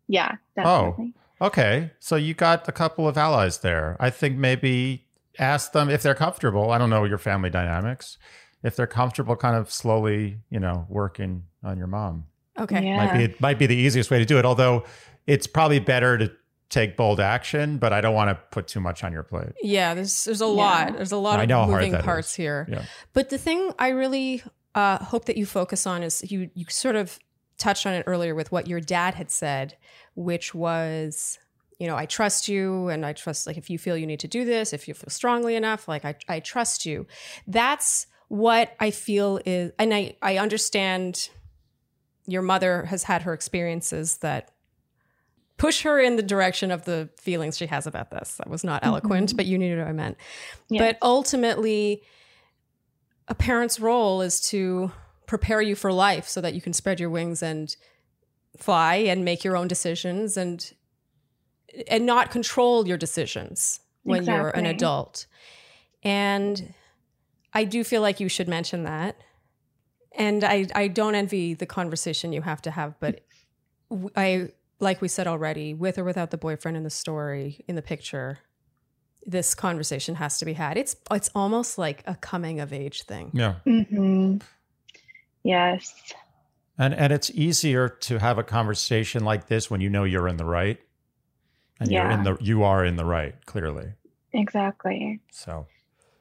S3: yeah,
S2: Oh. Okay. So you got a couple of allies there. I think maybe ask them if they're comfortable. I don't know your family dynamics. If they're comfortable kind of slowly, you know, working on your mom.
S1: okay.
S3: Yeah.
S2: Might be it might be the easiest way to do it, although it's probably better to take bold action, but I don't want to put too much on your plate.
S1: Yeah, there's there's a
S3: Yeah.
S1: lot. There's a lot
S2: I
S1: of
S2: know how hard
S1: moving
S2: that
S1: parts
S2: is.
S1: here.
S2: Yeah.
S1: But the thing I really uh, hope that you focus on is you you sort of touched on it earlier with what your dad had said, which was, you know, I trust you, and I trust like if you feel you need to do this, if you feel strongly enough, like I I trust you. That's what I feel is, and I I understand. Your mother has had her experiences that push her in the direction of the feelings she has about this. That was not eloquent,
S3: Mhm.
S1: but you knew what I meant.
S3: Yeah.
S1: But ultimately, a parent's role is to prepare you for life so that you can spread your wings and fly and make your own decisions and and not control your decisions when you're an adult. And I do feel like you should mention that. And I, I don't envy the conversation you have to have, but w- I, like we said already, with or without the boyfriend in the story, in the picture, this conversation has to be had. It's it's almost like a coming of age thing.
S2: Yeah.
S3: hmm Yes.
S2: And and it's easier to have a conversation like this when you know you're in the right. And you're in the you are in the right, clearly.
S3: Exactly.
S2: So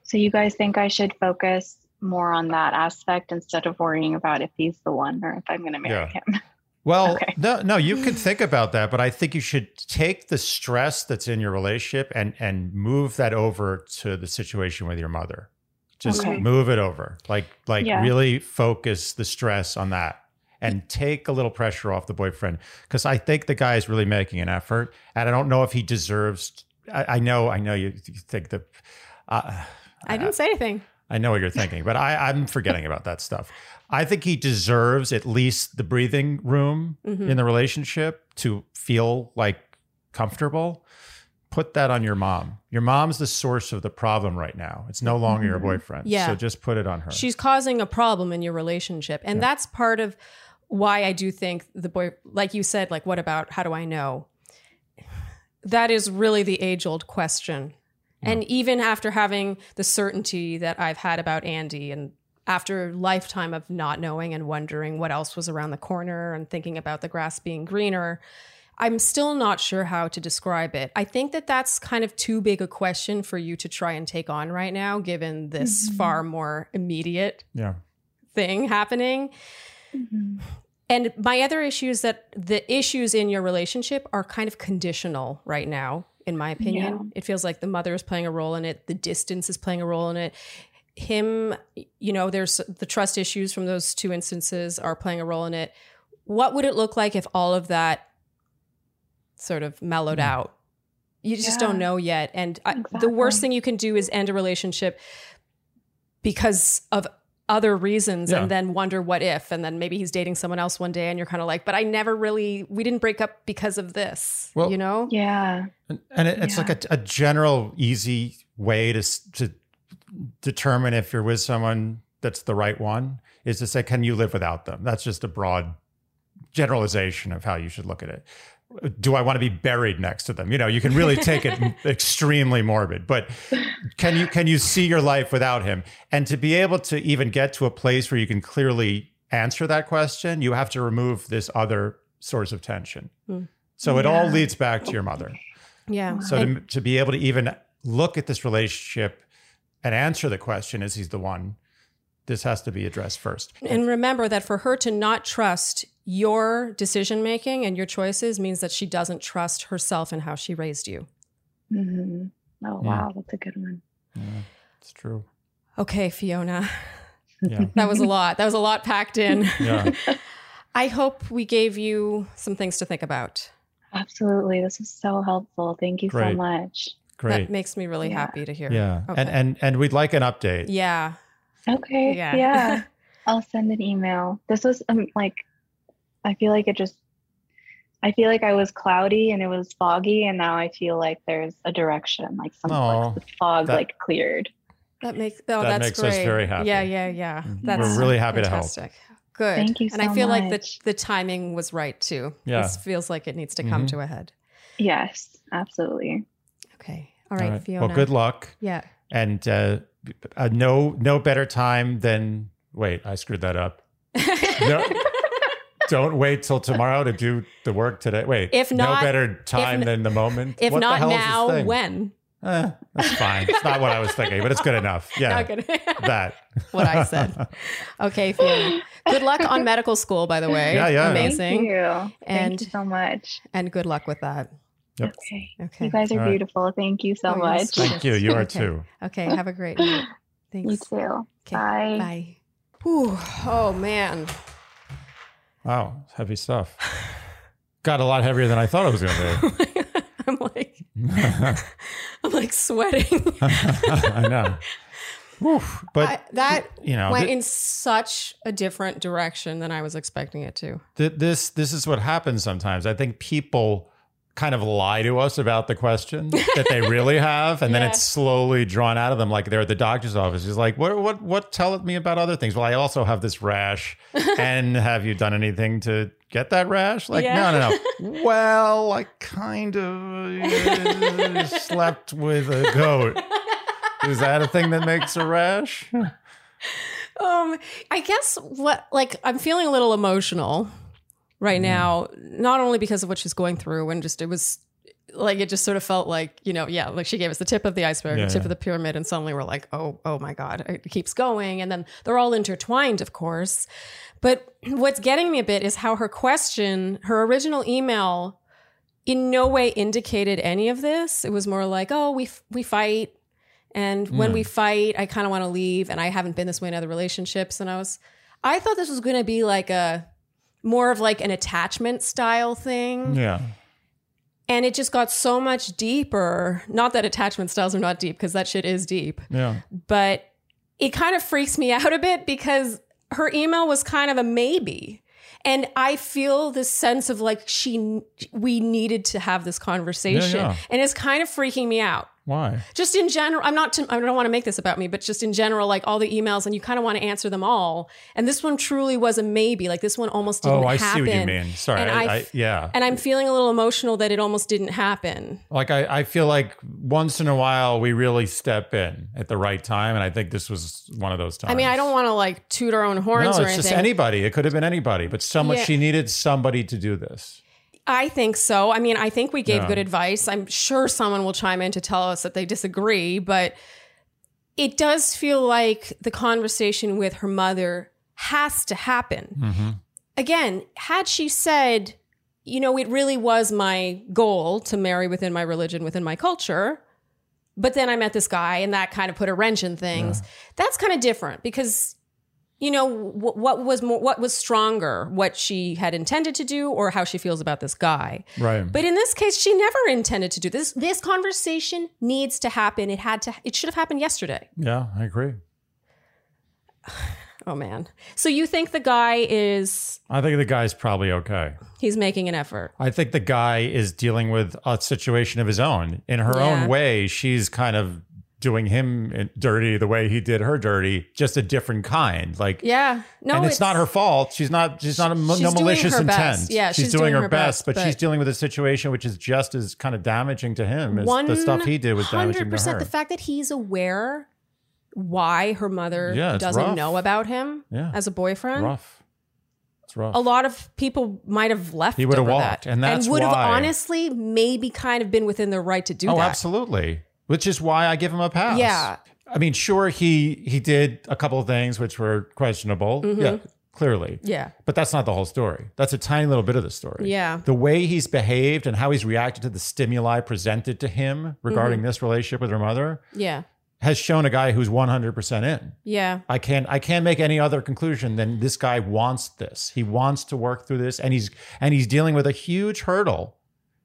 S3: So you guys think I should focus more on that aspect instead of worrying about if he's the one or if I'm going to marry
S2: Yeah.
S3: him?
S2: Well,
S3: Okay.
S2: no, no, you could think about that, but I think you should take the stress that's in your relationship and and move that over to the situation with your mother. Just
S3: Okay.
S2: move it over. Like like
S3: Yeah.
S2: really focus the stress on that and take a little pressure off the boyfriend because I think the guy is really making an effort, and I don't know if he deserves. I, I know, I know you, you think that. Uh,
S1: I didn't say anything.
S2: I know what you're thinking, but I, I'm forgetting about that stuff. I think he deserves at least the breathing room
S1: Mhm.
S2: in the relationship to feel like comfortable. Put that on your mom. Your mom's the source of the problem right now. It's no longer your
S3: Mhm.
S2: boyfriend.
S1: Yeah.
S2: So just put it on her.
S1: She's causing a problem in your relationship. And
S2: Yeah.
S1: that's part of why I do think the boy, like you said, like, what about how do I know? That is really the age old question. And even after having the certainty that I've had about Andy and after a lifetime of not knowing and wondering what else was around the corner and thinking about the grass being greener, I'm still not sure how to describe it. I think that that's kind of too big a question for you to try and take on right now, given this
S3: Mhm.
S1: far more immediate
S2: yeah.
S1: thing happening.
S3: Mhm.
S1: And my other issue is that the issues in your relationship are kind of conditional right now, in my opinion.
S3: Yeah.
S1: It feels like the mother is playing a role in it, the distance is playing a role in it. Him, you know, there's the trust issues from those two instances are playing a role in it. What would it look like if all of that sort of mellowed
S2: Hmm.
S1: out? You just
S3: Yeah.
S1: don't know yet. And I, the worst thing you can do is end a relationship because of other reasons
S2: Yeah.
S1: and then wonder what if and then maybe he's dating someone else one day and you're kind of like but i never really we didn't break up because of this
S2: Well-
S1: you know
S3: Yeah.
S2: And, and it, it's
S3: Yeah.
S2: like a, a general, easy way to to determine if you're with someone that's the right one is to say, can you live without them? That's just a broad generalization of how you should look at it. Do I want to be buried next to them? You know, you can really take it extremely morbid, but can you can you see your life without him? And to be able to even get to a place where you can clearly answer that question, you have to remove this other source of tension.
S1: Hmm.
S2: So it all leads back to your mother.
S1: yeah
S2: So to, to be able to even look at this relationship and answer the question, is he the one? This has to be addressed first.
S1: and remember that for her to not trust your decision making and your choices means that she doesn't trust herself and how she raised you
S3: Mhm. Oh,
S2: Yeah.
S3: wow. That's a good one.
S2: Yeah, it's true.
S1: okay fiona
S2: Yeah.
S1: that was a lot that was a lot packed in
S2: Yeah.
S1: i hope we gave you some things to think about
S3: Absolutely. This is so helpful. Thank you
S2: Great.
S3: so much.
S2: Great.
S1: that makes me really
S3: Yeah.
S1: happy to hear
S2: Yeah.
S1: Okay.
S2: And and and we'd like an update.
S1: yeah
S3: Okay.
S1: Yeah.
S3: Yeah. I'll send an email. This was um, like, I feel like it just, I feel like I was cloudy and it was foggy, and now I feel like there's a direction, like some
S2: Aw,
S3: like the fog
S2: that-
S3: like cleared.
S1: That makes oh,
S2: That
S1: that's
S2: makes us
S1: great.
S2: very happy.
S1: Yeah, yeah, yeah.
S2: Mhm.
S1: That's
S2: We're really happy to help.
S1: Good.
S3: Thank you So
S1: And I
S3: so
S1: feel like the the timing was right too.
S2: Yeah.
S1: This feels like it needs to come
S2: Mhm.
S1: to a head.
S3: Yes, absolutely.
S1: Okay. All right,
S2: All right.
S1: Fiona.
S2: Well, good luck.
S1: Yeah.
S2: And uh, uh, no no better time than wait, I screwed that up. No. Don't wait till tomorrow to do the work today. Wait,
S1: If not-
S2: no better time
S1: n-
S2: than the moment.
S1: if
S2: What
S1: not
S2: hell is this
S1: now, when?
S2: Eh, that's fine. It's not what I was thinking, but it's good enough. Yeah,
S1: Not good.
S2: that.
S1: what I said. Okay, Fiona. Good luck on medical school, by the way.
S2: Yeah, yeah.
S1: amazing Thank
S3: you.
S1: And-
S3: Thank you so much.
S1: And good luck with that.
S2: Yep.
S3: Okay.
S1: Okay.
S3: You guys are
S2: All right.
S3: beautiful. Thank you so
S1: Oh,
S3: much.
S1: sweet.
S2: Thank you. You are
S1: Okay.
S2: too.
S1: Okay. Have a great night. Thanks.
S3: You too.
S1: Okay.
S3: Bye.
S1: Bye. Whew. Oh man.
S2: Wow, heavy stuff. Got a lot heavier than I thought it was going to be.
S1: I'm like. I'm like sweating.
S2: I know. Whew. But
S1: I, that
S2: you know,
S1: went
S2: thi-
S1: in such a different direction than I was expecting it to.
S2: th- this this is what happens sometimes. I think people kind of lie to us about the question that they really have, and then it's slowly drawn out of them. Like they're at the doctor's office. He's like, "What? What? What? Tell me about other things." Well, I also have this rash, and have you done anything to get that rash? Like,
S1: Yeah.
S2: no, no, no. well, I kind of uh, slept with a goat. Is that a thing that makes a rash?
S1: Um, I guess what like I'm feeling a little emotional right now, not only because of what she's going through and just it was like it just sort of felt like you know yeah like she gave us the tip of the iceberg
S2: Yeah,
S1: the tip
S2: yeah.
S1: of the pyramid and suddenly we're like oh oh my god it keeps going. And then they're all intertwined of course. But what's getting me a bit is how her question her original email in no way indicated any of this. It was more like oh we f- we fight. And when hmm. we fight i kind of want to leave and i haven't been this way in other relationships. And i was i thought this was going to be like a more of like an attachment style thing
S2: Yeah.
S1: and it just got so much deeper. Not that attachment styles are not deep, because that shit is deep,
S2: Yeah.
S1: but it kind of freaks me out a bit because her email was kind of a maybe. And I feel this sense of like she, we needed to have this conversation,
S2: Yeah, yeah.
S1: and it's kind of freaking me out.
S2: Why?
S1: Just in general, I'm not. To, I don't want to make this about me, but just in general, like all the emails, and you kind of want to answer them all. And this one truly was a maybe. Like this one almost didn't happen.
S2: Oh, I
S1: happen.
S2: see what you mean. Sorry.
S1: And
S2: I,
S1: I
S2: yeah.
S1: And I'm feeling a little emotional that it almost didn't happen.
S2: like I, I feel like once in a while we really step in at the right time, and I think this was one of those times.
S1: I mean, I don't want to like toot our own horns.
S2: No, it's
S1: or anything.
S2: just anybody. It could have been anybody, but someone
S1: Yeah.
S2: she needed somebody to do this.
S1: I think so. I mean, I think we gave
S2: Yeah.
S1: good advice. I'm sure someone will chime in to tell us that they disagree, but it does feel like the conversation with her mother has to happen.
S2: Mm-hmm.
S1: Again, had she said, you know, it really was my goal to marry within my religion, within my culture, but then I met this guy and that kind of put a wrench in things. That's kind of different because you know wh- what was more what was stronger what she had intended to do or how she feels about this guy
S2: Right.
S1: but in this case she never intended to do this this conversation needs to happen it had to it should have happened yesterday
S2: yeah, I agree.
S1: oh man so you think the guy is
S2: I think the guy's probably okay.
S1: he's making an effort
S2: I think the guy is dealing with a situation of his own. In her
S1: Yeah.
S2: own way, she's kind of doing him dirty the way he did her dirty, just a different kind. Like
S1: yeah no
S2: and it's, not her fault. She's not. She's not a
S1: She's
S2: no
S1: doing
S2: malicious
S1: her
S2: intent.
S1: best. Yeah,
S2: she's,
S1: she's
S2: doing,
S1: doing
S2: her,
S1: her
S2: best,
S1: best,
S2: but, she's dealing with a situation which is just as kind of damaging to him as the stuff he did was damaging to
S1: 100%
S2: her.
S1: the fact that he's aware why her mother
S2: Yeah,
S1: doesn't
S2: rough.
S1: know about him
S2: Yeah.
S1: as a boyfriend
S2: rough. It's rough.
S1: a lot of people might have left.
S2: He would have walked,
S1: that,
S2: and that's
S1: would have honestly maybe kind of been within their right to do
S2: oh,
S1: that.
S2: absolutely. Which is why I give him a pass.
S1: Yeah.
S2: I mean, sure, he he did a couple of things which were questionable.
S1: Mm-hmm.
S2: Yeah, clearly.
S1: Yeah,
S2: But that's not the whole story. That's a tiny little bit of the story.
S1: Yeah.
S2: The way he's behaved and how he's reacted to the stimuli presented to him regarding
S1: Mm-hmm.
S2: this relationship with her mother
S1: yeah,
S2: has shown a guy who's 100% in.
S1: yeah,
S2: I can't I can't make any other conclusion than this guy wants this. He wants to work through this and he's and he's dealing with a huge hurdle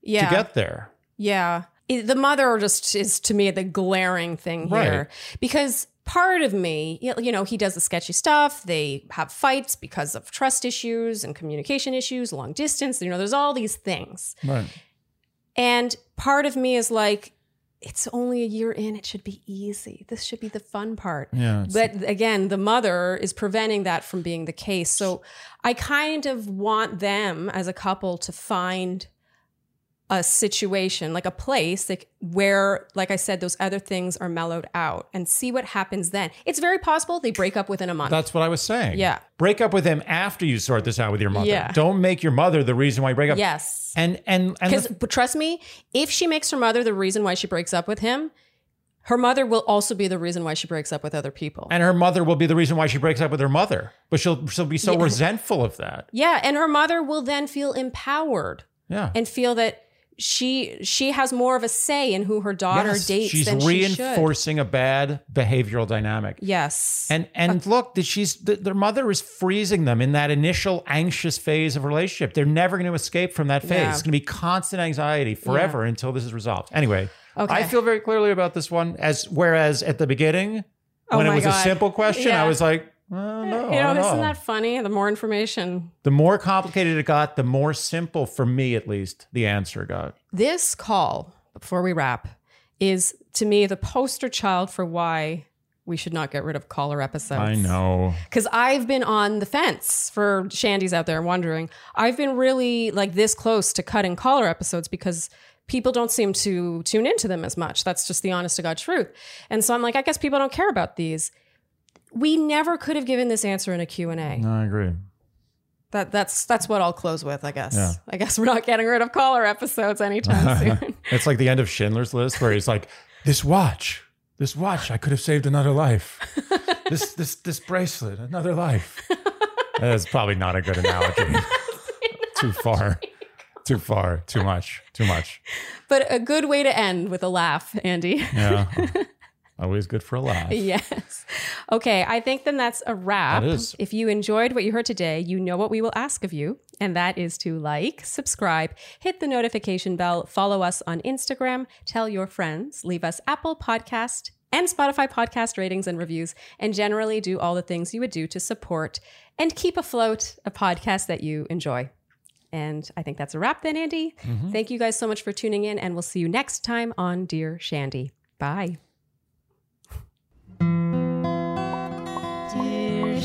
S1: yeah.
S2: to get there.
S1: Yeah. The mother just is to me the glaring thing here
S2: Right.
S1: because part of me, you know, he does the sketchy stuff. They have fights because of trust issues and communication issues, long distance. You know, there's all these things.
S2: Right.
S1: And part of me is like, it's only a year in. It should be easy. This should be the fun part.
S2: Yeah.
S1: But again, the mother is preventing that from being the case. So I kind of want them as a couple to find a situation, like a place like where, like I said, those other things are mellowed out and see what happens then. It's very possible they break up within a month.
S2: That's what I was saying.
S1: Yeah.
S2: Break up with him after you sort this out with your mother.
S1: Yeah.
S2: Don't make your mother the reason why you break up.
S1: yes.
S2: And and and
S1: Because trust me, if she makes her mother the reason why she breaks up with him, her mother will also be the reason why she breaks up with other people.
S2: and her mother will be the reason why she breaks up with her mother. But she'll she'll be so resentful of that.
S1: yeah, and her mother will then feel empowered
S2: Yeah.
S1: and feel that she she has more of a say in who her daughter
S2: Yes,
S1: dates
S2: she's
S1: than she should.
S2: reinforcing a bad behavioral dynamic.
S1: Yes.
S2: And and look, that she's the, their mother is freezing them in that initial anxious phase of relationship. They're never going to escape from that phase.
S1: Yeah.
S2: It's going to be constant anxiety forever until this is resolved. Anyway,
S1: Okay.
S2: I feel very clearly about this one. As whereas at the beginning, when oh it
S1: Oh
S2: was a simple question,
S1: Yeah.
S2: I was like, well, no,
S1: you
S2: I
S1: know, isn't that funny? The more information.
S2: the more complicated it got, the more simple for me, at least, the answer got.
S1: This call, before we wrap, is to me the poster child for why we should not get rid of caller episodes.
S2: I know.
S1: Because I've been on the fence for Shandy's out there wondering. I've been really like this close to cutting caller episodes because people don't seem to tune into them as much. That's just the honest to God truth. And so I'm like, I guess people don't care about these. We never could have given this answer in a Q&A.
S2: No, I agree.
S1: That that's that's what I'll close with, I guess.
S2: Yeah.
S1: I guess we're not getting rid of caller episodes anytime soon.
S2: It's like the end of Schindler's List where he's like, "This watch, this watch, I could have saved another life. This this this bracelet, another life." That's probably not a good analogy. too far, too far, too much, too much.
S1: but a good way to end with a laugh, Andy.
S2: Yeah, always good for a laugh.
S1: yes. Okay, I think then that's a wrap.
S2: That is.
S1: If you enjoyed what you heard today, you know what we will ask of you, and that is to like, subscribe, hit the notification bell, follow us on Instagram, tell your friends, leave us Apple Podcast and Spotify podcast ratings and reviews, and generally do all the things you would do to support and keep afloat a podcast that you enjoy. And I think that's a wrap then, Andy. Mm-hmm. Thank you guys so much for tuning in, and we'll see you next time on Dear Shandy. Bye.